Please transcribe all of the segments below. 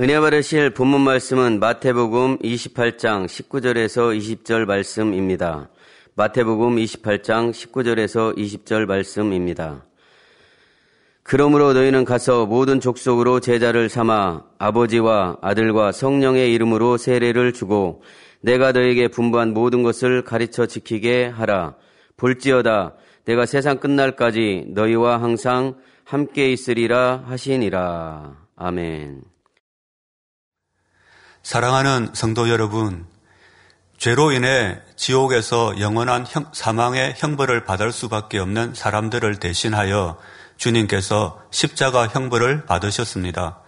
은혜 받으실 본문 말씀은 마태복음 28장 19절에서 20절 말씀입니다. 마태복음 28장 19절에서 20절 말씀입니다. 그러므로 너희는 가서 모든 족속으로 제자를 삼아 아버지와 아들과 성령의 이름으로 세례를 주고 내가 너에게 분부한 모든 것을 가르쳐 지키게 하라. 볼지어다 내가 세상 끝날까지 너희와 항상 함께 있으리라 하시니라. 아멘. 사랑하는 성도 여러분, 죄로 인해 지옥에서 영원한 형, 사망의 형벌을 받을 수밖에 없는 사람들을 대신하여 주님께서 십자가 형벌을 받으셨습니다.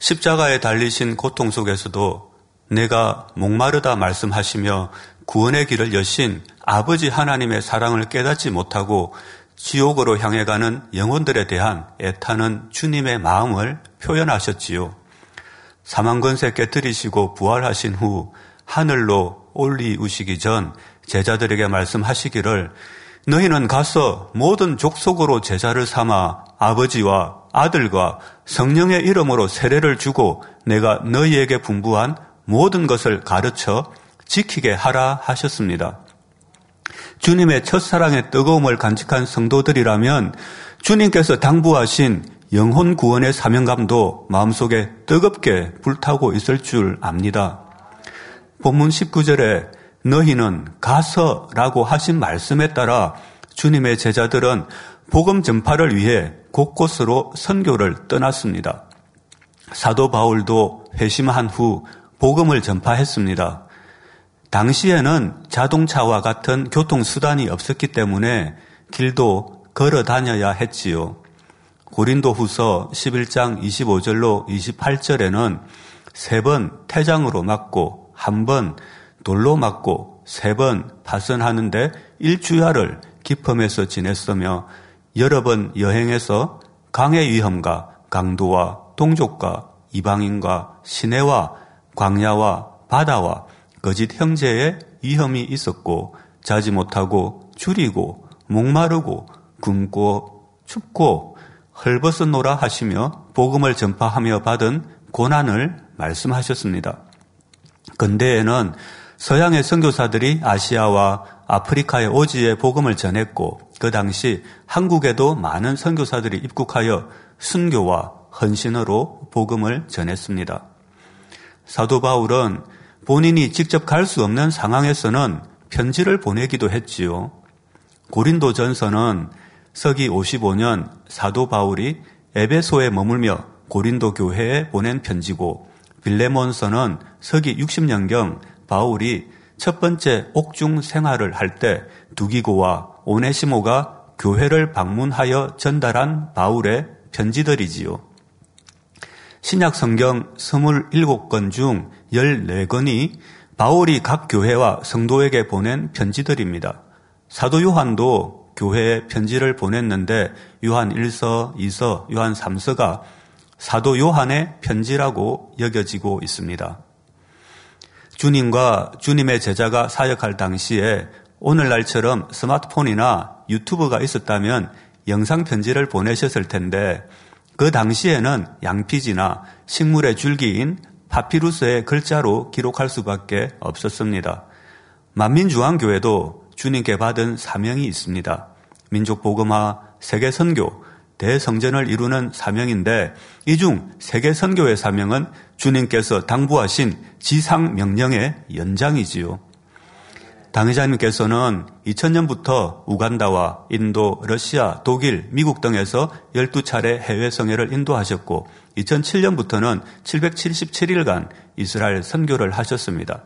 십자가에 달리신 고통 속에서도 내가 목마르다 말씀하시며 구원의 길을 여신 아버지 하나님의 사랑을 깨닫지 못하고 지옥으로 향해 가는 영혼들에 대한 애타는 주님의 마음을 표현하셨지요. 사망건세 깨뜨리시고 부활하신 후 하늘로 올리우시기 전 제자들에게 말씀하시기를 너희는 가서 모든 족속으로 제자를 삼아 아버지와 아들과 성령의 이름으로 세례를 주고 내가 너희에게 분부한 모든 것을 가르쳐 지키게 하라 하셨습니다. 주님의 첫사랑의 뜨거움을 간직한 성도들이라면 주님께서 당부하신 영혼 구원의 사명감도 마음속에 뜨겁게 불타고 있을 줄 압니다. 본문 19절에 너희는 가서라고 하신 말씀에 따라 주님의 제자들은 복음 전파를 위해 곳곳으로 선교를 떠났습니다. 사도 바울도 회심한 후 복음을 전파했습니다. 당시에는 자동차와 같은 교통수단이 없었기 때문에 길도 걸어 다녀야 했지요. 고린도 후서 11장 25절로 28절에는 세 번 태장으로 맞고 한 번 돌로 맞고 세 번 파선하는데 일주야를 기품에서 지냈으며 여러 번 여행해서 강의 위험과 강도와 동족과 이방인과 시내와 광야와 바다와 거짓 형제의 위험이 있었고 자지 못하고 줄이고 목마르고 굶고 춥고 헐벗어노라 하시며 복음을 전파하며 받은 고난을 말씀하셨습니다. 근대에는 서양의 선교사들이 아시아와 아프리카의 오지에 복음을 전했고 그 당시 한국에도 많은 선교사들이 입국하여 순교와 헌신으로 복음을 전했습니다. 사도 바울은 본인이 직접 갈 수 없는 상황에서는 편지를 보내기도 했지요. 고린도 전서는 서기 55년 사도 바울이 에베소에 머물며 고린도 교회에 보낸 편지고 빌레몬서는 서기 60년경 바울이 첫 번째 옥중 생활을 할 때 두기고와 오네시모가 교회를 방문하여 전달한 바울의 편지들이지요. 신약 성경 27권 중 14권이 바울이 각 교회와 성도에게 보낸 편지들입니다. 사도 요한도 교회에 편지를 보냈는데 요한 1서, 2서, 요한 3서가 사도 요한의 편지라고 여겨지고 있습니다. 주님과 주님의 제자가 사역할 당시에 오늘날처럼 스마트폰이나 유튜브가 있었다면 영상 편지를 보내셨을 텐데 그 당시에는 양피지나 식물의 줄기인 파피루스의 글자로 기록할 수밖에 없었습니다. 만민중앙교회도 주님께 받은 사명이 있습니다. 민족 복음화, 세계 선교, 대성전을 이루는 사명인데 이 중 세계 선교의 사명은 주님께서 당부하신 지상 명령의 연장이지요. 당회자님께서는 2000년부터 우간다와 인도, 러시아, 독일, 미국 등에서 12차례 해외 성회를 인도하셨고 2007년부터는 777일간 이스라엘 선교를 하셨습니다.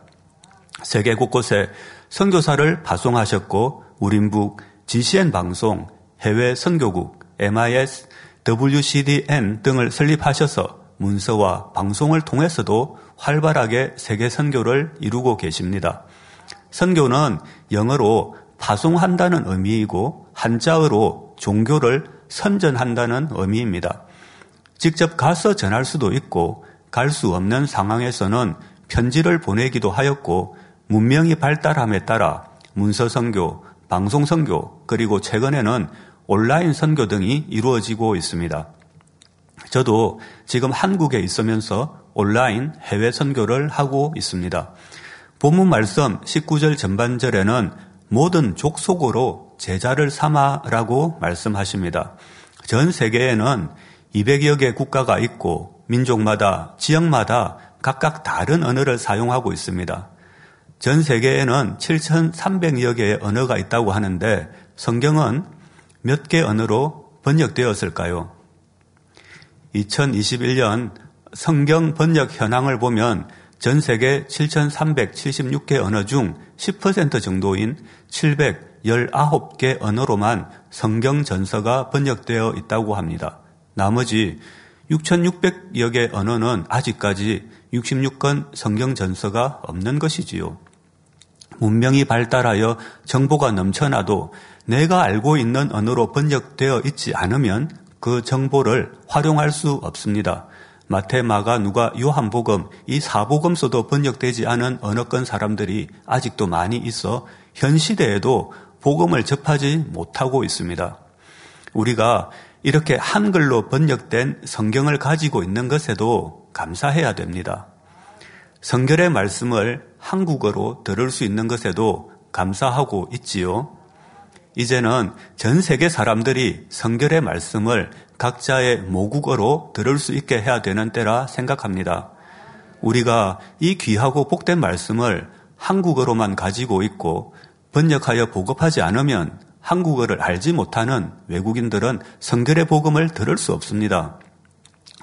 세계 곳곳에 선교사를 파송하셨고 우림북, GCN 방송, 해외 선교국, MIS, WCDN 등을 설립하셔서 문서와 방송을 통해서도 활발하게 세계 선교를 이루고 계십니다. 선교는 영어로 파송한다는 의미이고 한자어로 종교를 선전한다는 의미입니다. 직접 가서 전할 수도 있고 갈 수 없는 상황에서는 편지를 보내기도 하였고 문명이 발달함에 따라 문서 선교, 방송 선교, 그리고 최근에는 온라인 선교 등이 이루어지고 있습니다. 저도 지금 한국에 있으면서 온라인 해외 선교를 하고 있습니다. 본문 말씀 19절 전반절에는 모든 족속으로 제자를 삼아라고 말씀하십니다. 전 세계에는 200여 개 국가가 있고 민족마다 지역마다 각각 다른 언어를 사용하고 있습니다. 전 세계에는 7,300여 개의 언어가 있다고 하는데 성경은 몇 개 언어로 번역되었을까요? 2021년 성경 번역 현황을 보면 전 세계 7,376개 언어 중 10% 정도인 719개 언어로만 성경 전서가 번역되어 있다고 합니다. 나머지 6,600여 개 언어는 아직까지 66건 성경 전서가 없는 것이지요. 문명이 발달하여 정보가 넘쳐나도 내가 알고 있는 언어로 번역되어 있지 않으면 그 정보를 활용할 수 없습니다. 마태, 마가, 누가, 요한복음 이 사복음서도 번역되지 않은 언어권 사람들이 아직도 많이 있어 현 시대에도 복음을 접하지 못하고 있습니다. 우리가 이렇게 한글로 번역된 성경을 가지고 있는 것에도 감사해야 됩니다. 성결의 말씀을 한국어로 들을 수 있는 것에도 감사하고 있지요. 이제는 전 세계 사람들이 성결의 말씀을 각자의 모국어로 들을 수 있게 해야 되는 때라 생각합니다. 우리가 이 귀하고 복된 말씀을 한국어로만 가지고 있고 번역하여 보급하지 않으면 한국어를 알지 못하는 외국인들은 성결의 복음을 들을 수 없습니다.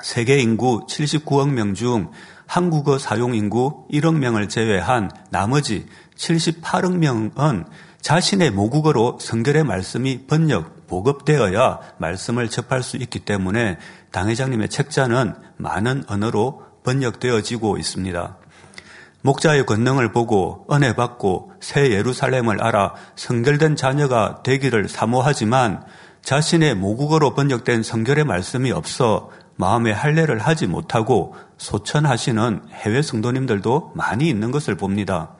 세계 인구 79억 명 중 한국어 사용 인구 1억 명을 제외한 나머지 78억 명은 자신의 모국어로 성결의 말씀이 번역, 보급되어야 말씀을 접할 수 있기 때문에 당 회장님의 책자는 많은 언어로 번역되어지고 있습니다. 목자의 권능을 보고 은혜 받고 새 예루살렘을 알아 성결된 자녀가 되기를 사모하지만 자신의 모국어로 번역된 성결의 말씀이 없어 마음의 할례를 하지 못하고 소천하시는 해외 성도님들도 많이 있는 것을 봅니다.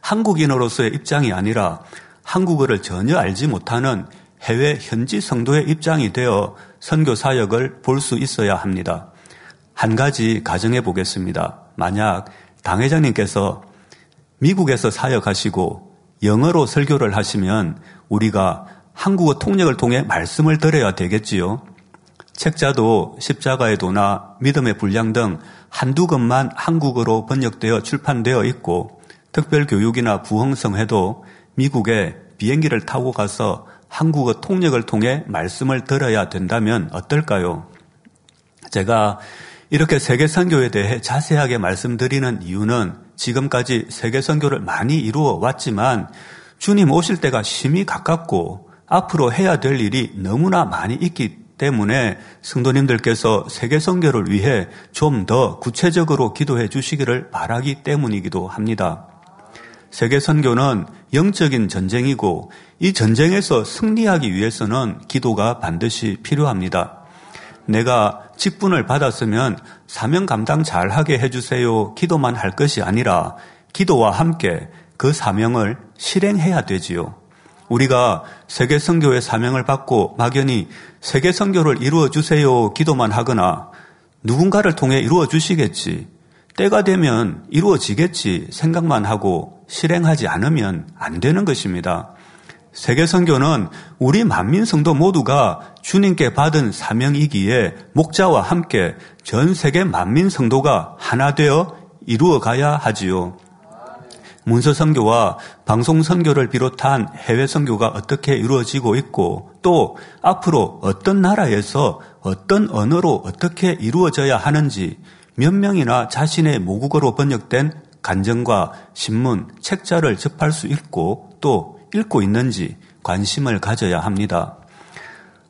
한국인으로서의 입장이 아니라 한국어를 전혀 알지 못하는 해외 현지 성도의 입장이 되어 선교 사역을 볼 수 있어야 합니다. 한 가지 가정해 보겠습니다. 만약 당회장님께서 미국에서 사역하시고 영어로 설교를 하시면 우리가 한국어 통역을 통해 말씀을 들어야 되겠지요. 책자도 십자가의 도나 믿음의 분량 등 한두 권만 한국어로 번역되어 출판되어 있고 특별 교육이나 부흥성회도 미국에 비행기를 타고 가서 한국어 통역을 통해 말씀을 들어야 된다면 어떨까요? 제가 이렇게 세계 선교에 대해 자세하게 말씀드리는 이유는 지금까지 세계 선교를 많이 이루어 왔지만 주님 오실 때가 심히 가깝고 앞으로 해야 될 일이 너무나 많이 있기 때문에 성도님들께서 세계 선교를 위해 좀 더 구체적으로 기도해 주시기를 바라기 때문이기도 합니다. 세계 선교는 영적인 전쟁이고 이 전쟁에서 승리하기 위해서는 기도가 반드시 필요합니다. 내가 직분을 받았으면 사명 감당 잘 하게 해주세요. 기도만 할 것이 아니라 기도와 함께 그 사명을 실행해야 되지요. 우리가 세계 선교의 사명을 받고 막연히 세계 선교를 이루어 주세요. 기도만 하거나 누군가를 통해 이루어 주시겠지. 때가 되면 이루어지겠지 생각만 하고 실행하지 않으면 안 되는 것입니다. 세계 선교는 우리 만민 성도 모두가 주님께 받은 사명이기에 목자와 함께 전 세계 만민 성도가 하나 되어 이루어 가야 하지요. 문서 선교와 방송 선교를 비롯한 해외 선교가 어떻게 이루어지고 있고 또 앞으로 어떤 나라에서 어떤 언어로 어떻게 이루어져야 하는지 몇 명이나 자신의 모국어로 번역된 간정과 신문, 책자를 접할 수 있고 또 읽고 있는지 관심을 가져야 합니다.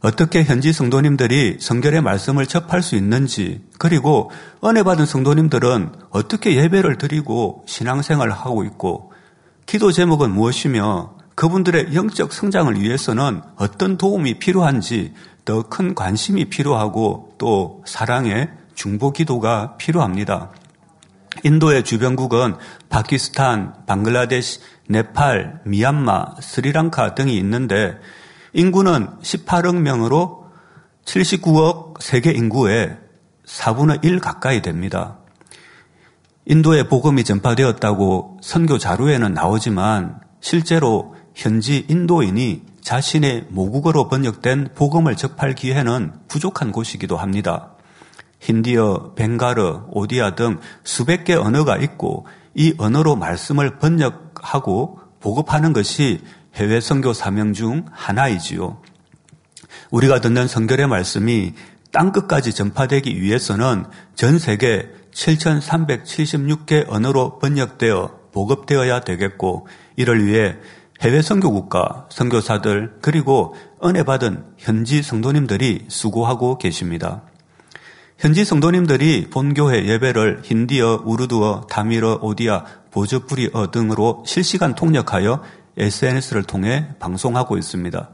어떻게 현지 성도님들이 성결의 말씀을 접할 수 있는지, 그리고 은혜 받은 성도님들은 어떻게 예배를 드리고 신앙생활을 하고 있고, 기도 제목은 무엇이며 그분들의 영적 성장을 위해서는 어떤 도움이 필요한지 더 큰 관심이 필요하고 또 사랑의 중보 기도가 필요합니다. 인도의 주변국은 파키스탄, 방글라데시, 네팔, 미얀마, 스리랑카 등이 있는데 인구는 18억 명으로 79억 세계 인구의 4분의 1 가까이 됩니다. 인도에 복음이 전파되었다고 선교 자료에는 나오지만 실제로 현지 인도인이 자신의 모국어로 번역된 복음을 접할 기회는 부족한 곳이기도 합니다. 힌디어, 벵가르, 오디아 등 수백 개 언어가 있고 이 언어로 말씀을 번역하고 보급하는 것이 해외 선교 사명 중 하나이지요. 우리가 듣는 성결의 말씀이 땅 끝까지 전파되기 위해서는 전 세계 7,376개 언어로 번역되어 보급되어야 되겠고 이를 위해 해외 선교국가, 선교사들 그리고 은혜 받은 현지 성도님들이 수고하고 계십니다. 현지 성도님들이 본교회 예배를 힌디어, 우르드어, 다미르, 오디아, 보저프리어 등으로 실시간 통역하여 SNS를 통해 방송하고 있습니다.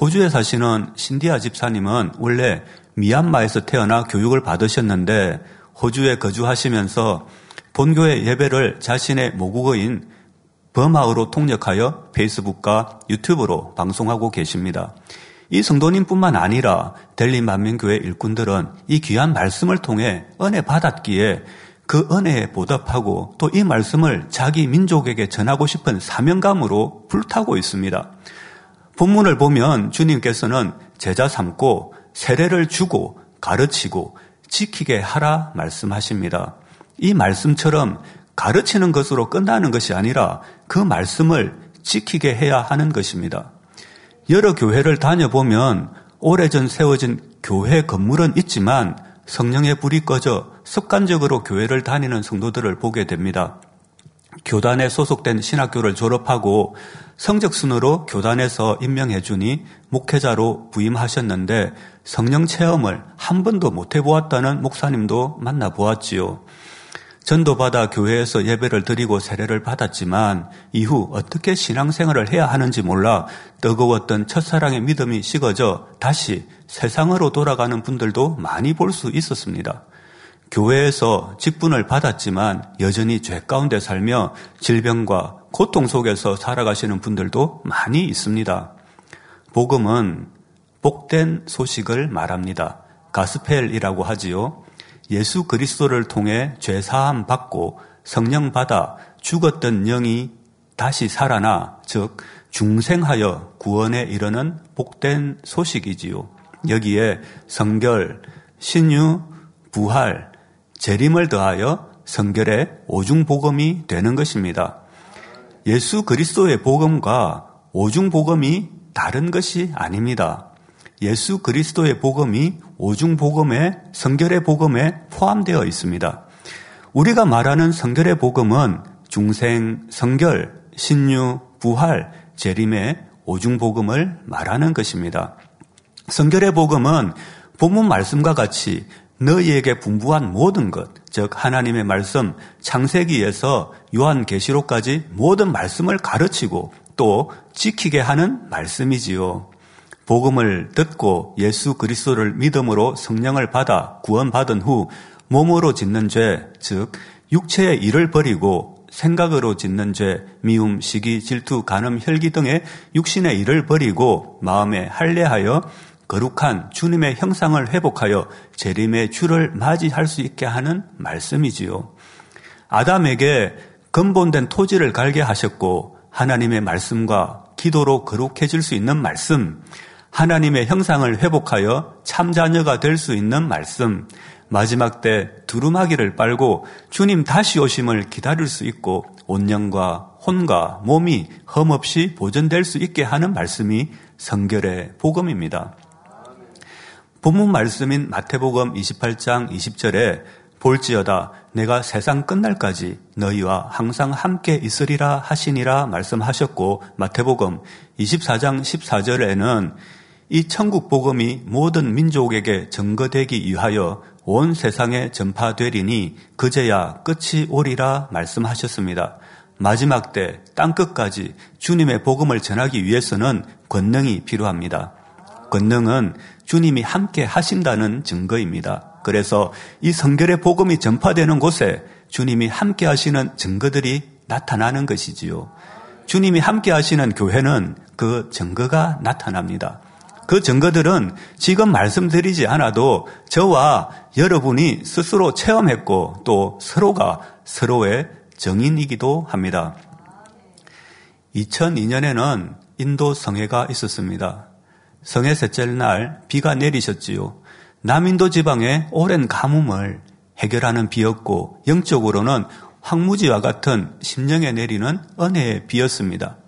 호주에 사시는 신디아 집사님은 원래 미얀마에서 태어나 교육을 받으셨는데 호주에 거주하시면서 본교회 예배를 자신의 모국어인 버마어로 통역하여 페이스북과 유튜브로 방송하고 계십니다. 이 성도님뿐만 아니라 델리 만민교회 일꾼들은 이 귀한 말씀을 통해 은혜 받았기에 그 은혜에 보답하고 또 이 말씀을 자기 민족에게 전하고 싶은 사명감으로 불타고 있습니다. 본문을 보면 주님께서는 제자 삼고 세례를 주고 가르치고 지키게 하라 말씀하십니다. 이 말씀처럼 가르치는 것으로 끝나는 것이 아니라 그 말씀을 지키게 해야 하는 것입니다. 여러 교회를 다녀보면 오래전 세워진 교회 건물은 있지만 성령의 불이 꺼져 습관적으로 교회를 다니는 성도들을 보게 됩니다. 교단에 소속된 신학교를 졸업하고 성적순으로 교단에서 임명해 주니 목회자로 부임하셨는데 성령 체험을 한 번도 못 해보았다는 목사님도 만나보았지요. 전도받아 교회에서 예배를 드리고 세례를 받았지만 이후 어떻게 신앙생활을 해야 하는지 몰라 뜨거웠던 첫사랑의 믿음이 식어져 다시 세상으로 돌아가는 분들도 많이 볼 수 있었습니다. 교회에서 직분을 받았지만 여전히 죄 가운데 살며 질병과 고통 속에서 살아가시는 분들도 많이 있습니다. 복음은 복된 소식을 말합니다. 가스펠이라고 하지요. 예수 그리스도를 통해 죄 사함 받고 성령 받아 죽었던 영이 다시 살아나 즉 중생하여 구원에 이르는 복된 소식이지요. 여기에 성결, 신유, 부활, 재림을 더하여 성결의 오중 복음이 되는 것입니다. 예수 그리스도의 복음과 오중 복음이 다른 것이 아닙니다. 예수 그리스도의 복음이 오중 복음에 성결의 복음에 포함되어 있습니다. 우리가 말하는 성결의 복음은 중생, 성결, 신유, 부활, 재림의 오중 복음을 말하는 것입니다. 성결의 복음은 본문 말씀과 같이 너희에게 분부한 모든 것, 즉 하나님의 말씀 창세기에서 요한계시록까지 모든 말씀을 가르치고 또 지키게 하는 말씀이지요. 복음을 듣고 예수 그리스도를 믿음으로 성령을 받아 구원받은 후 몸으로 짓는 죄, 즉 육체의 일을 버리고 생각으로 짓는 죄, 미움, 시기, 질투, 간음, 혈기 등의 육신의 일을 버리고 마음에 할례하여 거룩한 주님의 형상을 회복하여 재림의 주를 맞이할 수 있게 하는 말씀이지요. 아담에게 근본된 토지를 갈게 하셨고 하나님의 말씀과 기도로 거룩해질 수 있는 말씀, 하나님의 형상을 회복하여 참자녀가 될 수 있는 말씀, 마지막 때 두루마기를 빨고 주님 다시 오심을 기다릴 수 있고 온영과 혼과 몸이 흠없이 보존될 수 있게 하는 말씀이 성결의 복음입니다. 본문 말씀인 마태복음 28장 20절에 볼지어다 내가 세상 끝날까지 너희와 항상 함께 있으리라 하시니라 말씀하셨고 마태복음 24장 14절에는 이 천국 복음이 모든 민족에게 증거되기 위하여 온 세상에 전파되리니 그제야 끝이 오리라 말씀하셨습니다. 마지막 때 땅끝까지 주님의 복음을 전하기 위해서는 권능이 필요합니다. 권능은 주님이 함께 하신다는 증거입니다. 그래서 이 성결의 복음이 전파되는 곳에 주님이 함께 하시는 증거들이 나타나는 것이지요. 주님이 함께 하시는 교회는 그 증거가 나타납니다. 그 증거들은 지금 말씀드리지 않아도 저와 여러분이 스스로 체험했고 또 서로가 서로의 정인이기도 합니다. 2002년에는 인도 성회가 있었습니다. 성회 셋째 날 비가 내리셨지요. 남인도 지방의 오랜 가뭄을 해결하는 비였고 영적으로는 황무지와 같은 심령에 내리는 은혜의 비였습니다.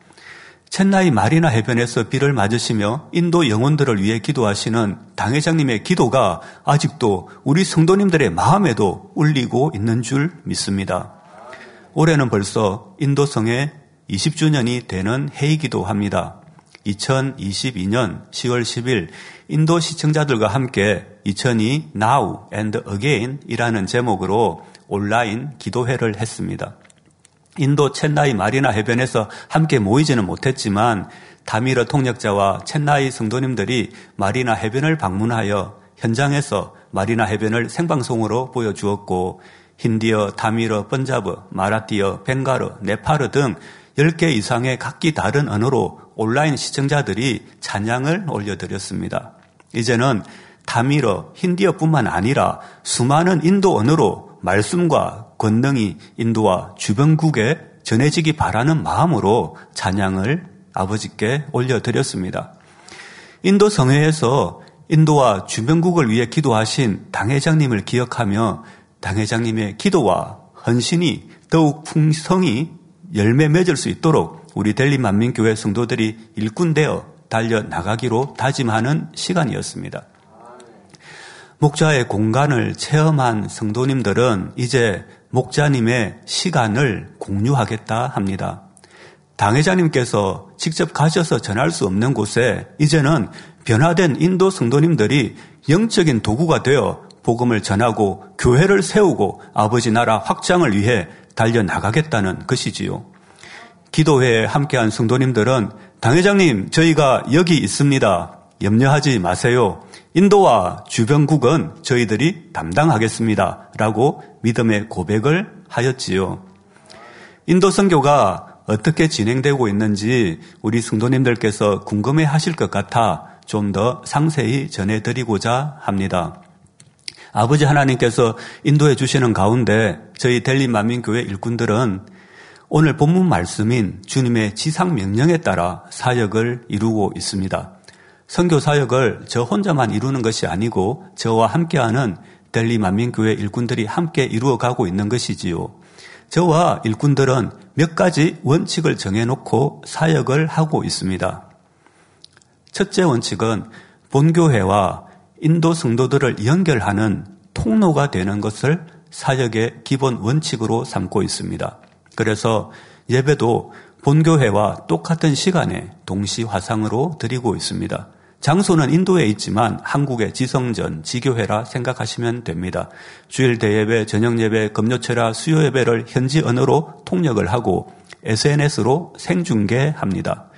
첸나이 마리나 해변에서 비를 맞으시며 인도 영혼들을 위해 기도하시는 당회장님의 기도가 아직도 우리 성도님들의 마음에도 울리고 있는 줄 믿습니다. 올해는 벌써 인도성의 20주년이 되는 해이기도 합니다. 2022년 10월 10일 인도 시청자들과 함께 2002 Now and Again 이라는 제목으로 온라인 기도회를 했습니다. 인도 첸나이 마리나 해변에서 함께 모이지는 못했지만 다미르 통역자와 첸나이 성도님들이 마리나 해변을 방문하여 현장에서 마리나 해변을 생방송으로 보여주었고 힌디어, 다미르, 번자브, 마라티어, 벵가르, 네파르 등 10개 이상의 각기 다른 언어로 온라인 시청자들이 찬양을 올려드렸습니다. 이제는 다미르, 힌디어뿐만 아니라 수많은 인도 언어로 말씀과 권능이 인도와 주변국에 전해지기 바라는 마음으로 찬양을 아버지께 올려드렸습니다. 인도 성회에서 인도와 주변국을 위해 기도하신 당회장님을 기억하며 당회장님의 기도와 헌신이 더욱 풍성히 열매 맺을 수 있도록 우리 델리 만민교회 성도들이 일꾼되어 달려 나가기로 다짐하는 시간이었습니다. 목자의 공간을 체험한 성도님들은 이제 목자님의 시간을 공유하겠다 합니다. 당회자님께서 직접 가셔서 전할 수 없는 곳에 이제는 변화된 인도 성도님들이 영적인 도구가 되어 복음을 전하고 교회를 세우고 아버지 나라 확장을 위해 달려나가겠다는 것이지요. 기도회에 함께한 성도님들은 당회장님 저희가 여기 있습니다. 염려하지 마세요. 인도와 주변국은 저희들이 담당하겠습니다. 라고 믿음의 고백을 하였지요. 인도 선교가 어떻게 진행되고 있는지 우리 성도님들께서 궁금해 하실 것 같아 좀 더 상세히 전해드리고자 합니다. 아버지 하나님께서 인도해 주시는 가운데 저희 델리 만민교회 일꾼들은 오늘 본문 말씀인 주님의 지상 명령에 따라 사역을 이루고 있습니다. 선교 사역을 저 혼자만 이루는 것이 아니고 저와 함께하는 델리 만민교회 일꾼들이 함께 이루어가고 있는 것이지요. 저와 일꾼들은 몇 가지 원칙을 정해놓고 사역을 하고 있습니다. 첫째 원칙은 본교회와 인도 성도들을 연결하는 통로가 되는 것을 사역의 기본 원칙으로 삼고 있습니다. 그래서 예배도 본교회와 똑같은 시간에 동시 화상으로 드리고 있습니다. 장소는 인도에 있지만 한국의 지성전, 지교회라 생각하시면 됩니다. 주일 대예배, 저녁 예배, 금요철야, 수요 예배를 현지 언어로 통역을 하고 SNS로 생중계합니다.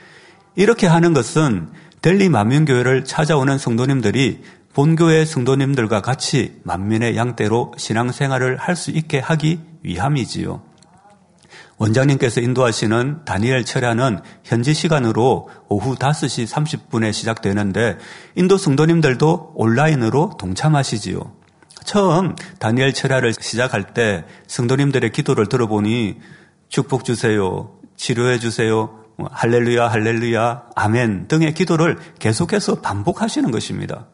이렇게 하는 것은 델리 만민교회를 찾아오는 성도님들이 본교회 성도님들과 같이 만민의 양떼로 신앙생활을 할 수 있게 하기 위함이지요. 원장님께서 인도하시는 다니엘 철야는 현지 시간으로 오후 5시 30분에 시작되는데 인도 성도님들도 온라인으로 동참하시지요. 처음 다니엘 철야를 시작할 때 성도님들의 기도를 들어보니 축복 주세요. 치료해 주세요. 할렐루야, 할렐루야, 아멘 등의 기도를 계속해서 반복하시는 것입니다.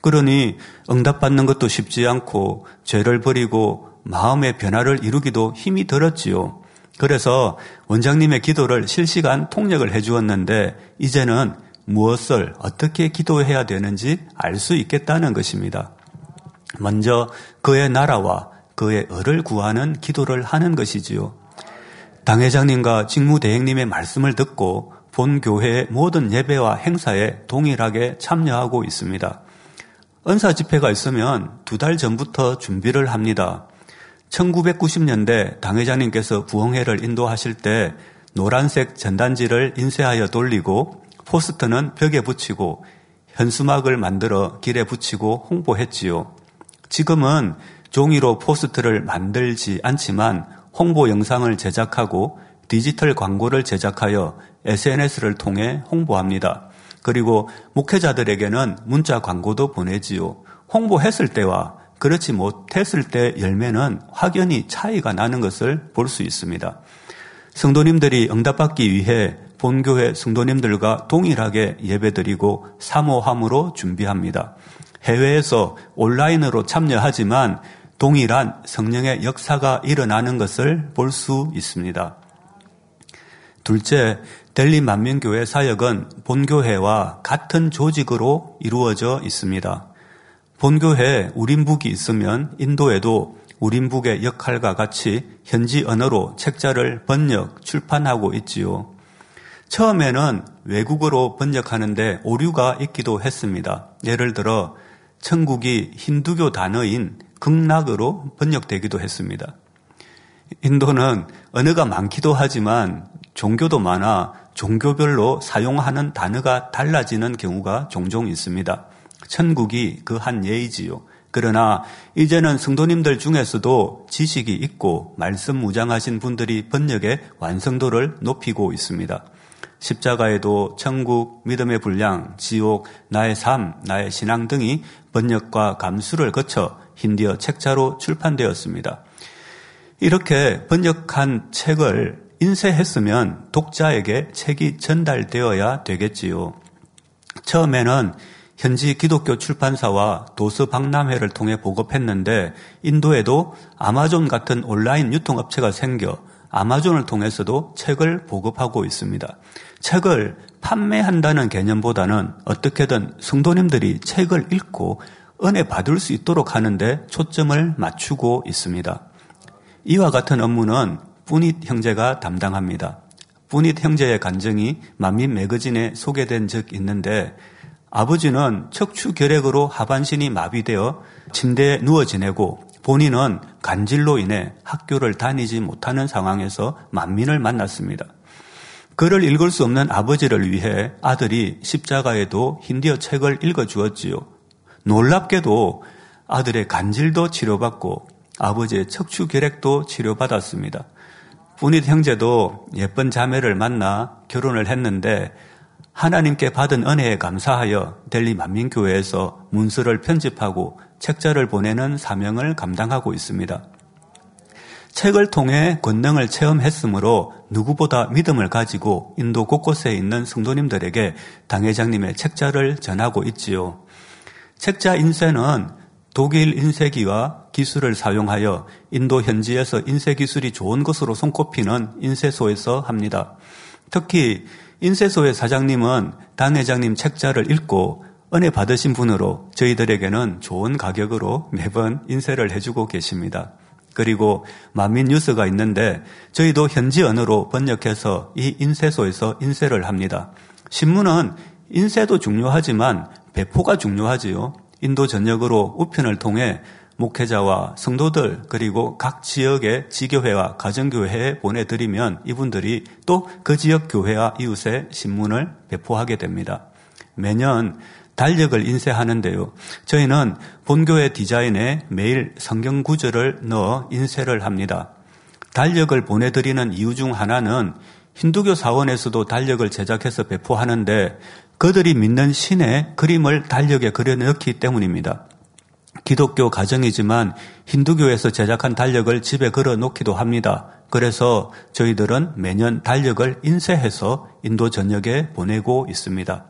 그러니 응답받는 것도 쉽지 않고 죄를 버리고 마음의 변화를 이루기도 힘이 들었지요. 그래서 원장님의 기도를 실시간 통역을 해 주었는데 이제는 무엇을 어떻게 기도해야 되는지 알 수 있겠다는 것입니다. 먼저 그의 나라와 그의 을을 구하는 기도를 하는 것이지요. 당회장님과 직무대행님의 말씀을 듣고 본 교회의 모든 예배와 행사에 동일하게 참여하고 있습니다. 은사 집회가 있으면 두 달 전부터 준비를 합니다. 1990년대 당회장님께서 부흥회를 인도하실 때 노란색 전단지를 인쇄하여 돌리고 포스터는 벽에 붙이고 현수막을 만들어 길에 붙이고 홍보했지요. 지금은 종이로 포스터를 만들지 않지만 홍보 영상을 제작하고 디지털 광고를 제작하여 SNS를 통해 홍보합니다. 그리고 목회자들에게는 문자 광고도 보내지요. 홍보했을 때와 그렇지 못했을 때 열매는 확연히 차이가 나는 것을 볼 수 있습니다. 성도님들이 응답받기 위해 본교회 성도님들과 동일하게 예배드리고 사모함으로 준비합니다. 해외에서 온라인으로 참여하지만 동일한 성령의 역사가 일어나는 것을 볼 수 있습니다. 둘째, 델리 만민교회 사역은 본교회와 같은 조직으로 이루어져 있습니다. 본교회 우린북이 있으면 인도에도 우린북의 역할과 같이 현지 언어로 책자를 번역, 출판하고 있지요. 처음에는 외국어로 번역하는데 오류가 있기도 했습니다. 예를 들어 천국이 힌두교 단어인 극락으로 번역되기도 했습니다. 인도는 언어가 많기도 하지만 종교도 많아 종교별로 사용하는 단어가 달라지는 경우가 종종 있습니다. 천국이 그 한 예이지요. 그러나 이제는 성도님들 중에서도 지식이 있고 말씀 무장하신 분들이 번역의 완성도를 높이고 있습니다. 십자가에도 천국, 믿음의 분량, 지옥, 나의 삶, 나의 신앙 등이 번역과 감수를 거쳐 힌디어 책자로 출판되었습니다. 이렇게 번역한 책을 인쇄했으면 독자에게 책이 전달되어야 되겠지요. 처음에는 현지 기독교 출판사와 도서 박람회를 통해 보급했는데 인도에도 아마존 같은 온라인 유통업체가 생겨 아마존을 통해서도 책을 보급하고 있습니다. 책을 판매한다는 개념보다는 어떻게든 성도님들이 책을 읽고 은혜 받을 수 있도록 하는데 초점을 맞추고 있습니다. 이와 같은 업무는 뿌닛 형제가 담당합니다. 뿌닛 형제의 간증이 만민 매거진에 소개된 적 있는데 아버지는 척추 결핵으로 하반신이 마비되어 침대에 누워 지내고 본인은 간질로 인해 학교를 다니지 못하는 상황에서 만민을 만났습니다. 글을 읽을 수 없는 아버지를 위해 아들이 십자가에도 힌디어 책을 읽어 주었지요. 놀랍게도 아들의 간질도 치료받고 아버지의 척추 결핵도 치료받았습니다. 분잇 형제도 예쁜 자매를 만나 결혼을 했는데 하나님께 받은 은혜에 감사하여 델리 만민교회에서 문서를 편집하고 책자를 보내는 사명을 감당하고 있습니다. 책을 통해 권능을 체험했으므로 누구보다 믿음을 가지고 인도 곳곳에 있는 성도님들에게 당회장님의 책자를 전하고 있지요. 책자 인쇄는 독일 인쇄기와 기술을 사용하여 인도 현지에서 인쇄 기술이 좋은 것으로 손꼽히는 인쇄소에서 합니다. 특히 인쇄소의 사장님은 당회장님 책자를 읽고 은혜 받으신 분으로 저희들에게는 좋은 가격으로 매번 인쇄를 해주고 계십니다. 그리고 만민 뉴스가 있는데 저희도 현지 언어로 번역해서 이 인쇄소에서 인쇄를 합니다. 신문은 인쇄도 중요하지만 배포가 중요하지요. 인도 전역으로 우편을 통해 목회자와 성도들 그리고 각 지역의 지교회와 가정교회에 보내드리면 이분들이 또 그 지역 교회와 이웃에 신문을 배포하게 됩니다. 매년 달력을 인쇄하는데요. 저희는 본교회 디자인에 매일 성경 구절을 넣어 인쇄를 합니다. 달력을 보내드리는 이유 중 하나는 힌두교 사원에서도 달력을 제작해서 배포하는데 그들이 믿는 신의 그림을 달력에 그려넣기 때문입니다. 기독교 가정이지만 힌두교에서 제작한 달력을 집에 걸어 놓기도 합니다. 그래서 저희들은 매년 달력을 인쇄해서 인도 전역에 보내고 있습니다.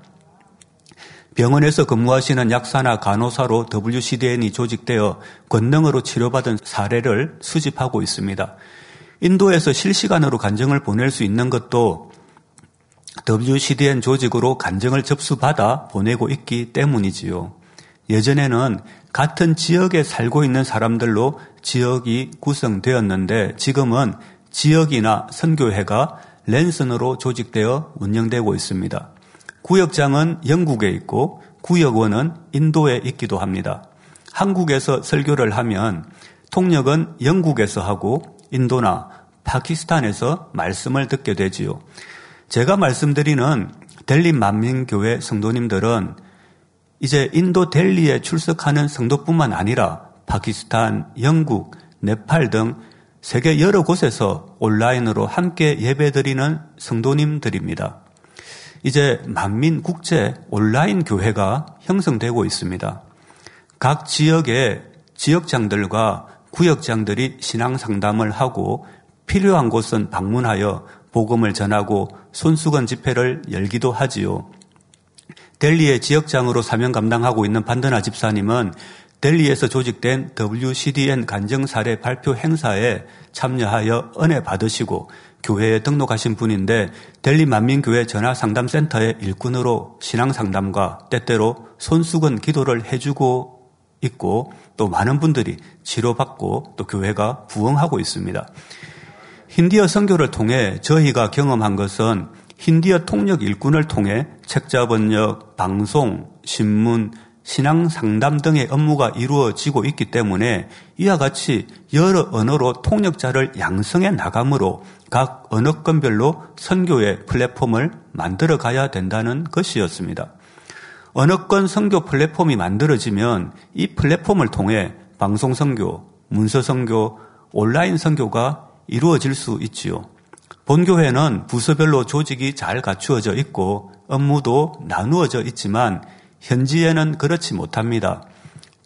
병원에서 근무하시는 약사나 간호사로 WCDN이 조직되어 권능으로 치료받은 사례를 수집하고 있습니다. 인도에서 실시간으로 간증을 보낼 수 있는 것도 WCDN 조직으로 간증을 접수받아 보내고 있기 때문이지요. 예전에는 같은 지역에 살고 있는 사람들로 지역이 구성되었는데 지금은 지역이나 선교회가 랜선으로 조직되어 운영되고 있습니다. 구역장은 영국에 있고 구역원은 인도에 있기도 합니다. 한국에서 설교를 하면 통역은 영국에서 하고 인도나 파키스탄에서 말씀을 듣게 되지요. 제가 말씀드리는 델리 만민교회 성도님들은 이제 인도 델리에 출석하는 성도뿐만 아니라 파키스탄, 영국, 네팔 등 세계 여러 곳에서 온라인으로 함께 예배드리는 성도님들입니다. 이제 만민 국제 온라인 교회가 형성되고 있습니다. 각 지역의 지역장들과 구역장들이 신앙 상담을 하고 필요한 곳은 방문하여 복음을 전하고 손수건 집회를 열기도 하지요. 델리의 지역장으로 사명 감당하고 있는 반드나 집사님은 델리에서 조직된 WCDN 간증 사례 발표 행사에 참여하여 은혜 받으시고 교회에 등록하신 분인데 델리 만민교회 전화 상담센터의 일꾼으로 신앙 상담과 때때로 손수건 기도를 해주고 있고 또 많은 분들이 치료받고 또 교회가 부흥하고 있습니다. 힌디어 선교를 통해 저희가 경험한 것은 힌디어 통역 일꾼을 통해 책자 번역, 방송, 신문, 신앙 상담 등의 업무가 이루어지고 있기 때문에 이와 같이 여러 언어로 통역자를 양성해 나가므로 각 언어권별로 선교의 플랫폼을 만들어 가야 된다는 것이었습니다. 언어권 선교 플랫폼이 만들어지면 이 플랫폼을 통해 방송 선교, 문서 선교, 온라인 선교가 이루어질 수 있지요. 본교회는 부서별로 조직이 잘 갖추어져 있고 업무도 나누어져 있지만 현지에는 그렇지 못합니다.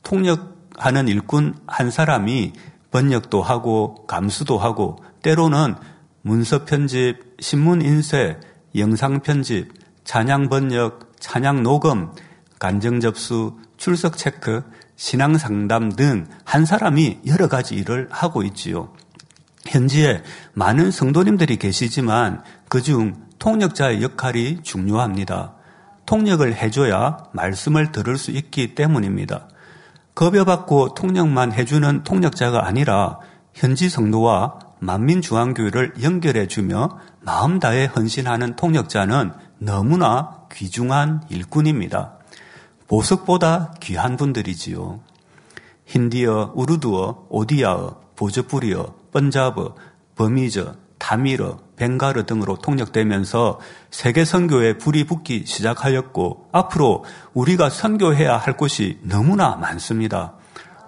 통역하는 일꾼 한 사람이 번역도 하고 감수도 하고 때로는 문서 편집, 신문 인쇄, 영상 편집, 찬양 번역, 찬양 녹음, 간정 접수, 출석 체크, 신앙 상담 등 한 사람이 여러 가지 일을 하고 있지요. 현지에 많은 성도님들이 계시지만 그중 통역자의 역할이 중요합니다. 통역을 해줘야 말씀을 들을 수 있기 때문입니다. 급여받고 통역만 해주는 통역자가 아니라 현지 성도와 만민중앙교회를 연결해주며 마음 다해 헌신하는 통역자는 너무나 귀중한 일꾼입니다. 보석보다 귀한 분들이지요. 힌디어, 우르드어, 오디아어, 보저프리어, 번자브, 버미저, 타미르, 벵가르 등으로 통역되면서 세계 선교에 불이 붙기 시작하였고 앞으로 우리가 선교해야 할 곳이 너무나 많습니다.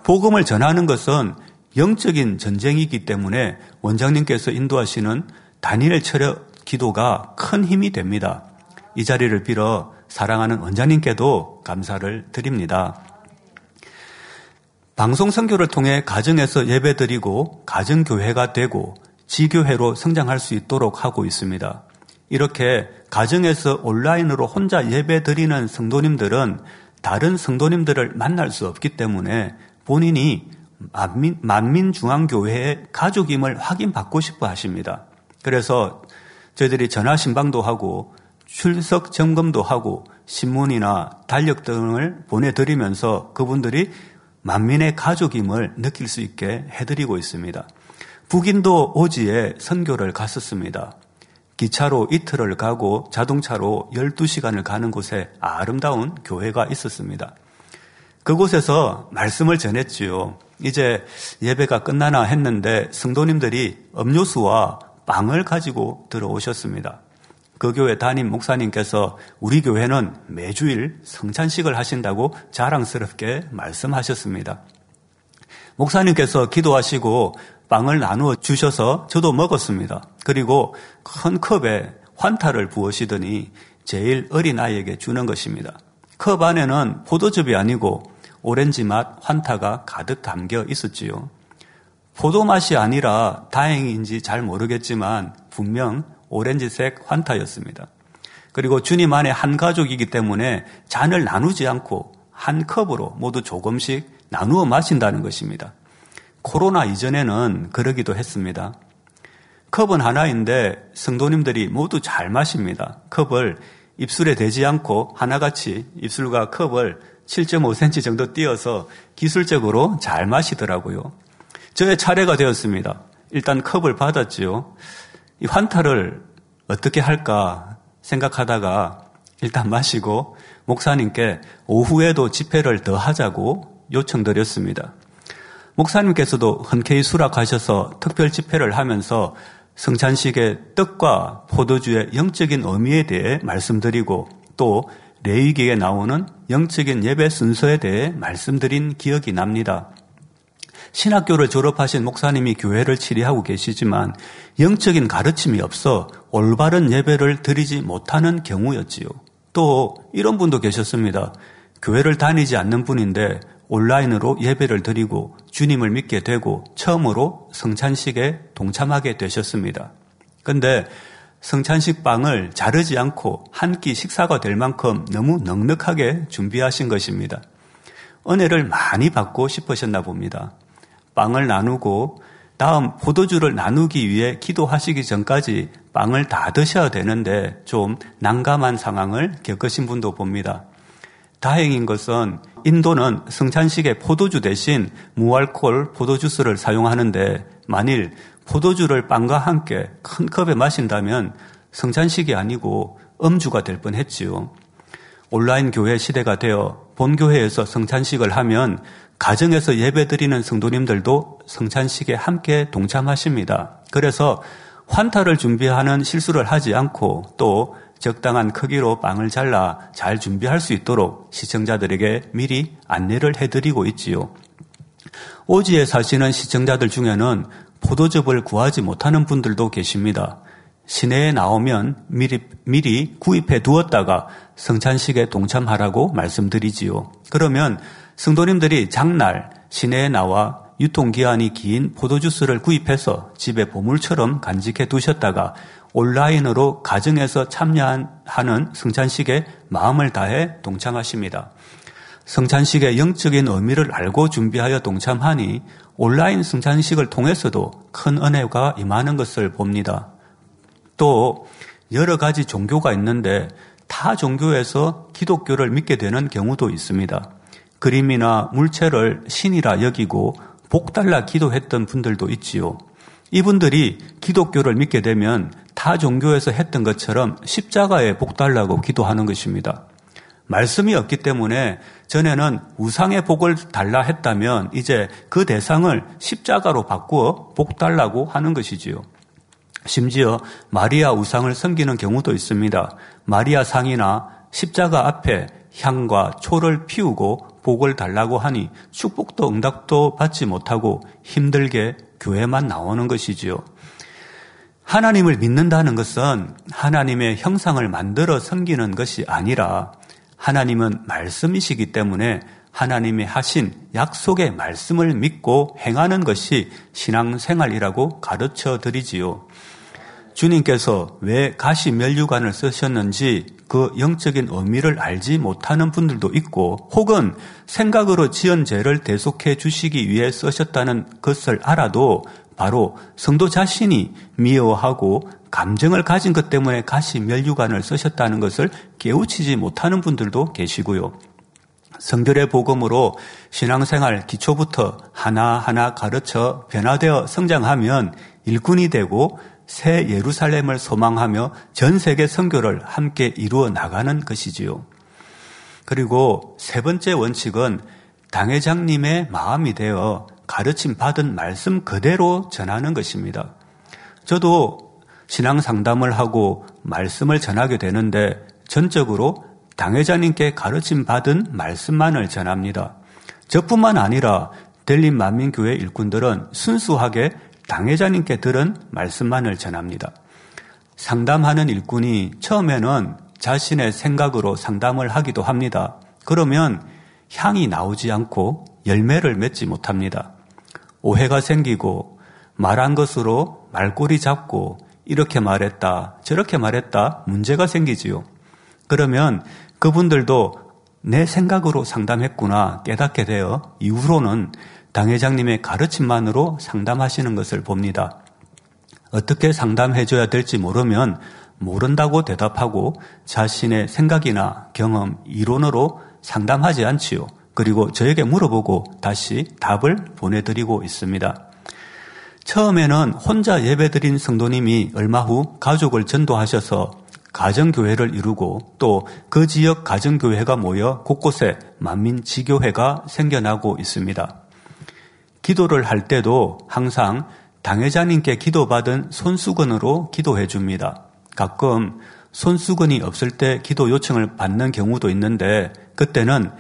복음을 전하는 것은 영적인 전쟁이기 때문에 원장님께서 인도하시는 다니엘 철학 기도가 큰 힘이 됩니다. 이 자리를 빌어 사랑하는 원장님께도 감사를 드립니다. 방송 선교를 통해 가정에서 예배드리고 가정교회가 되고 지교회로 성장할 수 있도록 하고 있습니다. 이렇게 가정에서 온라인으로 혼자 예배 드리는 성도님들은 다른 성도님들을 만날 수 없기 때문에 본인이 만민, 만민중앙교회의 가족임을 확인받고 싶어 하십니다. 그래서 저희들이 전화 신방도 하고 출석 점검도 하고 신문이나 달력 등을 보내드리면서 그분들이 만민의 가족임을 느낄 수 있게 해드리고 있습니다. 북인도 오지에 선교를 갔었습니다. 기차로 이틀을 가고 자동차로 12시간을 가는 곳에 아름다운 교회가 있었습니다. 그곳에서 말씀을 전했지요. 이제 예배가 끝나나 했는데 성도님들이 음료수와 빵을 가지고 들어오셨습니다. 그 교회 담임 목사님께서 우리 교회는 매주일 성찬식을 하신다고 자랑스럽게 말씀하셨습니다. 목사님께서 기도하시고 빵을 나누어 주셔서 저도 먹었습니다. 그리고 큰 컵에 환타를 부으시더니 제일 어린 아이에게 주는 것입니다. 컵 안에는 포도즙이 아니고 오렌지 맛 환타가 가득 담겨 있었지요. 포도 맛이 아니라 다행인지 잘 모르겠지만 분명 오렌지색 환타였습니다. 그리고 주님 안에 한 가족이기 때문에 잔을 나누지 않고 한 컵으로 모두 조금씩 나누어 마신다는 것입니다. 코로나 이전에는 그러기도 했습니다. 컵은 하나인데 성도님들이 모두 잘 마십니다. 컵을 입술에 대지 않고 하나같이 입술과 컵을 7.5cm 정도 띄어서 기술적으로 잘 마시더라고요. 저의 차례가 되었습니다. 일단 컵을 받았지요. 이 환타를 어떻게 할까 생각하다가 일단 마시고 목사님께 오후에도 집회를 더 하자고 요청드렸습니다. 목사님께서도 흔쾌히 수락하셔서 특별 집회를 하면서 성찬식의 떡과 포도주의 영적인 의미에 대해 말씀드리고 또 레위기에 나오는 영적인 예배 순서에 대해 말씀드린 기억이 납니다. 신학교를 졸업하신 목사님이 교회를 치리하고 계시지만 영적인 가르침이 없어 올바른 예배를 드리지 못하는 경우였지요. 또 이런 분도 계셨습니다. 교회를 다니지 않는 분인데 온라인으로 예배를 드리고 주님을 믿게 되고 처음으로 성찬식에 동참하게 되셨습니다. 근데 성찬식 빵을 자르지 않고 한 끼 식사가 될 만큼 너무 넉넉하게 준비하신 것입니다. 은혜를 많이 받고 싶으셨나 봅니다. 빵을 나누고 다음 포도주를 나누기 위해 기도하시기 전까지 빵을 다 드셔야 되는데 좀 난감한 상황을 겪으신 분도 봅니다. 다행인 것은 인도는 성찬식에 포도주 대신 무알콜 포도주스를 사용하는데 만일 포도주를 빵과 함께 큰 컵에 마신다면 성찬식이 아니고 음주가 될 뻔했지요. 온라인 교회 시대가 되어 본교회에서 성찬식을 하면 가정에서 예배드리는 성도님들도 성찬식에 함께 동참하십니다. 그래서 환타를 준비하는 실수를 하지 않고 또 적당한 크기로 빵을 잘라 잘 준비할 수 있도록 시청자들에게 미리 안내를 해드리고 있지요. 오지에 사시는 시청자들 중에는 포도즙을 구하지 못하는 분들도 계십니다. 시내에 나오면 미리, 미리 구입해 두었다가 성찬식에 동참하라고 말씀드리지요. 그러면 성도님들이 장날 시내에 나와 유통기한이 긴 포도주스를 구입해서 집에 보물처럼 간직해 두셨다가 온라인으로 가정에서 참여하는 성찬식에 마음을 다해 동참하십니다. 성찬식의 영적인 의미를 알고 준비하여 동참하니 온라인 성찬식을 통해서도 큰 은혜가 임하는 것을 봅니다. 또 여러 가지 종교가 있는데 타 종교에서 기독교를 믿게 되는 경우도 있습니다. 그림이나 물체를 신이라 여기고 복달라 기도했던 분들도 있지요. 이분들이 기독교를 믿게 되면 타 종교에서 했던 것처럼 십자가에 복달라고 기도하는 것입니다. 말씀이 없기 때문에 전에는 우상의 복을 달라 했다면 이제 그 대상을 십자가로 바꾸어 복 달라고 하는 것이지요. 심지어 마리아 우상을 섬기는 경우도 있습니다. 마리아 상이나 십자가 앞에 향과 초를 피우고 복을 달라고 하니 축복도 응답도 받지 못하고 힘들게 교회만 나오는 것이지요. 하나님을 믿는다는 것은 하나님의 형상을 만들어 섬기는 것이 아니라 하나님은 말씀이시기 때문에 하나님이 하신 약속의 말씀을 믿고 행하는 것이 신앙생활이라고 가르쳐 드리지요. 주님께서 왜 가시 멸류관을 쓰셨는지 그 영적인 의미를 알지 못하는 분들도 있고 혹은 생각으로 지은 죄를 대속해 주시기 위해 쓰셨다는 것을 알아도 바로 성도 자신이 미워하고 감정을 가진 것 때문에 가시 멸류관을 쓰셨다는 것을 깨우치지 못하는 분들도 계시고요. 성결의 복음으로 신앙생활 기초부터 하나하나 가르쳐 변화되어 성장하면 일꾼이 되고 새 예루살렘을 소망하며 전 세계 선교를 함께 이루어 나가는 것이지요. 그리고 세 번째 원칙은 당회장님의 마음이 되어 가르침 받은 말씀 그대로 전하는 것입니다. 저도 신앙 상담을 하고 말씀을 전하게 되는데 전적으로 당회자님께 가르침 받은 말씀만을 전합니다. 저뿐만 아니라 델린 만민교회 일꾼들은 순수하게 당회자님께 들은 말씀만을 전합니다. 상담하는 일꾼이 처음에는 자신의 생각으로 상담을 하기도 합니다. 그러면 향이 나오지 않고 열매를 맺지 못합니다. 오해가 생기고 말한 것으로 말꼬리 잡고 이렇게 말했다, 저렇게 말했다, 문제가 생기지요. 그러면 그분들도 내 생각으로 상담했구나 깨닫게 되어 이후로는 당회장님의 가르침만으로 상담하시는 것을 봅니다. 어떻게 상담해줘야 될지 모르면 모른다고 대답하고 자신의 생각이나 경험, 이론으로 상담하지 않지요. 그리고 저에게 물어보고 다시 답을 보내드리고 있습니다. 처음에는 혼자 예배드린 성도님이 얼마 후 가족을 전도하셔서 가정교회를 이루고 또 그 지역 가정교회가 모여 곳곳에 만민지교회가 생겨나고 있습니다. 기도를 할 때도 항상 당회자님께 기도받은 손수건으로 기도해 줍니다. 가끔 손수건이 없을 때 기도 요청을 받는 경우도 있는데 그때는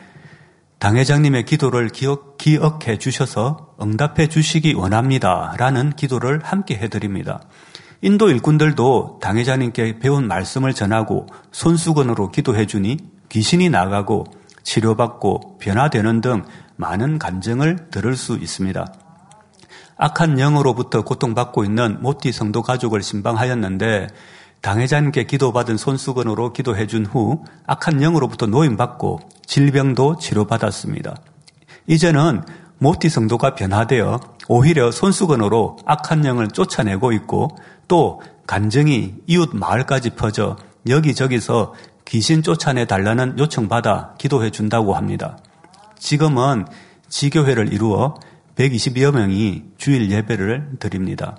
당회장님의 기도를 기억, 기억해 주셔서 응답해 주시기 원합니다. 라는 기도를 함께 해드립니다. 인도 일꾼들도 당회자님께 배운 말씀을 전하고 손수건으로 기도해 주니 귀신이 나가고 치료받고 변화되는 등 많은 간증을 들을 수 있습니다. 악한 영으로부터 고통받고 있는 모티 성도 가족을 신방하였는데 당회자님께 기도받은 손수건으로 기도해 준 후 악한 영으로부터 노임받고 질병도 치료받았습니다. 이제는 모티 성도가 변화되어 오히려 손수건으로 악한 영을 쫓아내고 있고 또 간증이 이웃 마을까지 퍼져 여기저기서 귀신 쫓아내 달라는 요청받아 기도해 준다고 합니다. 지금은 지교회를 이루어 120여 명이 주일 예배를 드립니다.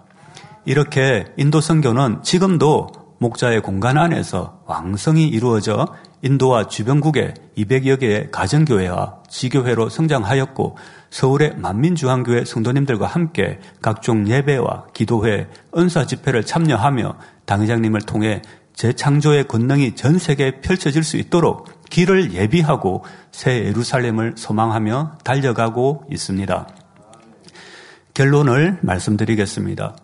이렇게 인도 선교는 지금도 목자의 공간 안에서 왕성히 이루어져 인도와 주변국의 200여 개의 가정교회와 지교회로 성장하였고 서울의 만민주한교회 성도님들과 함께 각종 예배와 기도회, 은사 집회를 참여하며 당회장님을 통해 재창조의 권능이 전 세계에 펼쳐질 수 있도록 길을 예비하고 새 예루살렘을 소망하며 달려가고 있습니다. 결론을 말씀드리겠습니다.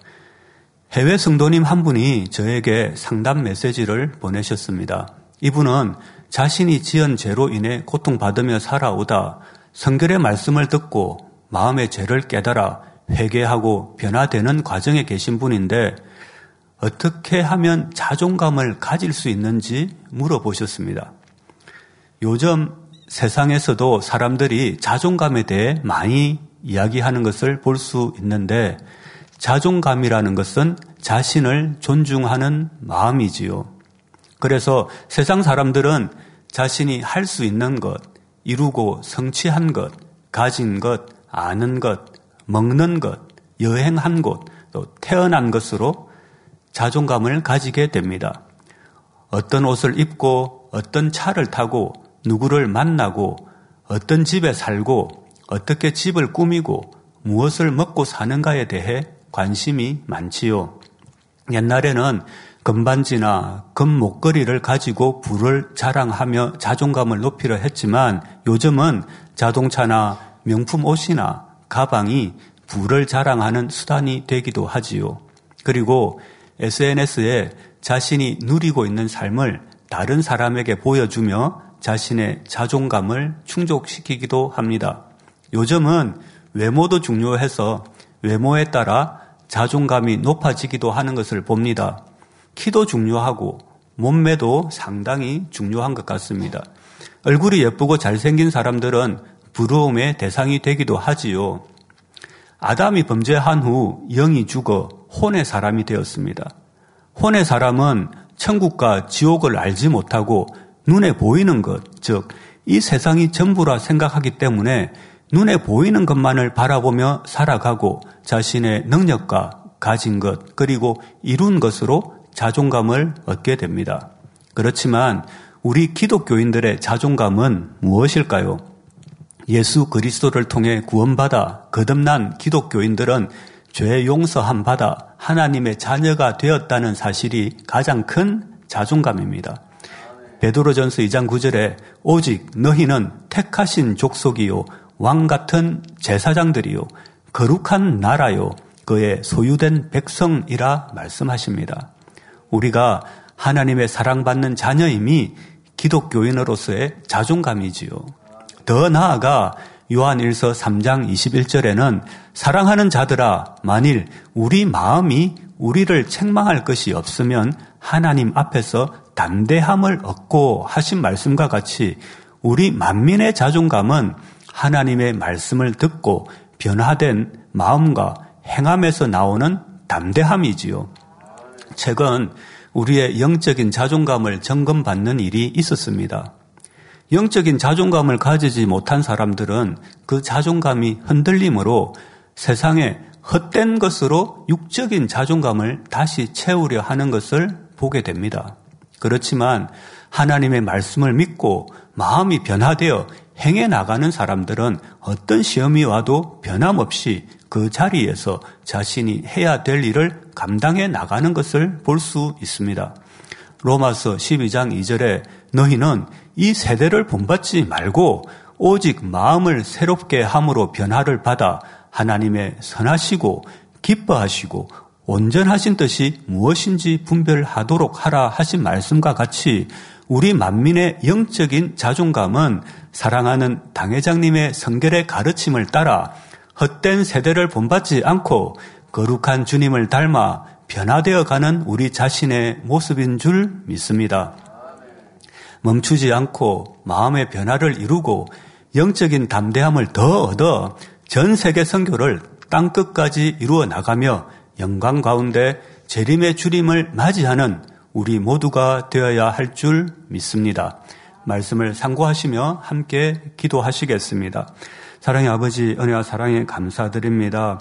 해외 성도님 한 분이 저에게 상담 메시지를 보내셨습니다. 이분은 자신이 지은 죄로 인해 고통받으며 살아오다 성결의 말씀을 듣고 마음의 죄를 깨달아 회개하고 변화되는 과정에 계신 분인데 어떻게 하면 자존감을 가질 수 있는지 물어보셨습니다. 요즘 세상에서도 사람들이 자존감에 대해 많이 이야기하는 것을 볼 수 있는데 자존감이라는 것은 자신을 존중하는 마음이지요. 그래서 세상 사람들은 자신이 할 수 있는 것, 이루고 성취한 것, 가진 것, 아는 것, 먹는 것, 여행한 곳, 또 태어난 것으로 자존감을 가지게 됩니다. 어떤 옷을 입고 어떤 차를 타고 누구를 만나고 어떤 집에 살고 어떻게 집을 꾸미고 무엇을 먹고 사는가에 대해 관심이 많지요. 옛날에는 금반지나 금 목걸이를 가지고 부를 자랑하며 자존감을 높이려 했지만 요즘은 자동차나 명품 옷이나 가방이 부를 자랑하는 수단이 되기도 하지요. 그리고 SNS에 자신이 누리고 있는 삶을 다른 사람에게 보여주며 자신의 자존감을 충족시키기도 합니다. 요즘은 외모도 중요해서 외모에 따라 자존감이 높아지기도 하는 것을 봅니다. 키도 중요하고 몸매도 상당히 중요한 것 같습니다. 얼굴이 예쁘고 잘생긴 사람들은 부러움의 대상이 되기도 하지요. 아담이 범죄한 후 영이 죽어 혼의 사람이 되었습니다. 혼의 사람은 천국과 지옥을 알지 못하고 눈에 보이는 것, 즉, 이 세상이 전부라 생각하기 때문에 눈에 보이는 것만을 바라보며 살아가고 자신의 능력과 가진 것, 그리고 이룬 것으로 자존감을 얻게 됩니다. 그렇지만 우리 기독교인들의 자존감은 무엇일까요? 예수 그리스도를 통해 구원받아 거듭난 기독교인들은 죄 용서함 받아 하나님의 자녀가 되었다는 사실이 가장 큰 자존감입니다. 베드로전서 2장 9절에 오직 너희는 택하신 족속이요 왕 같은 제사장들이요 거룩한 나라요 그의 소유된 백성이라 말씀하십니다. 우리가 하나님의 사랑받는 자녀임이 기독교인으로서의 자존감이지요. 더 나아가 요한일서 3장 21절에는 사랑하는 자들아 만일 우리 마음이 우리를 책망할 것이 없으면 하나님 앞에서 담대함을 얻고 하신 말씀과 같이 우리 만민의 자존감은 하나님의 말씀을 듣고 변화된 마음과 행함에서 나오는 담대함이지요. 최근 우리의 영적인 자존감을 점검받는 일이 있었습니다. 영적인 자존감을 가지지 못한 사람들은 그 자존감이 흔들림으로 세상에 헛된 것으로 육적인 자존감을 다시 채우려 하는 것을 보게 됩니다. 그렇지만 하나님의 말씀을 믿고 마음이 변화되어 행해 나가는 사람들은 어떤 시험이 와도 변함없이 그 자리에서 자신이 해야 될 일을 감당해 나가는 것을 볼 수 있습니다. 로마서 12장 2절에 너희는 이 세대를 본받지 말고 오직 마음을 새롭게 함으로 변화를 받아 하나님의 선하시고 기뻐하시고 온전하신 뜻이 무엇인지 분별하도록 하라 하신 말씀과 같이 우리 만민의 영적인 자존감은 사랑하는 당회장님의 성결의 가르침을 따라 헛된 세대를 본받지 않고 거룩한 주님을 닮아 변화되어 가는 우리 자신의 모습인 줄 믿습니다. 멈추지 않고 마음의 변화를 이루고 영적인 담대함을 더 얻어 전 세계 선교를 땅 끝까지 이루어 나가며 영광 가운데 재림의 주림을 맞이하는 우리 모두가 되어야 할 줄 믿습니다. 말씀을 상고하시며 함께 기도하시겠습니다. 사랑의 아버지 은혜와 사랑에 감사드립니다.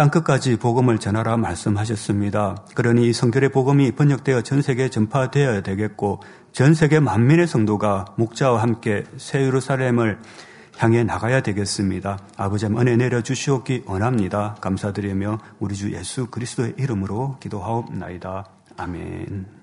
땅끝까지 복음을 전하라 말씀하셨습니다. 그러니 이 성결의 복음이 번역되어 전 세계에 전파되어야 되겠고 전 세계 만민의 성도가 목자와 함께 새 예루살렘을 향해 나가야 되겠습니다. 아버지 은혜 내려 주시옵기 원합니다. 감사드리며 우리 주 예수 그리스도의 이름으로 기도하옵나이다. 아멘.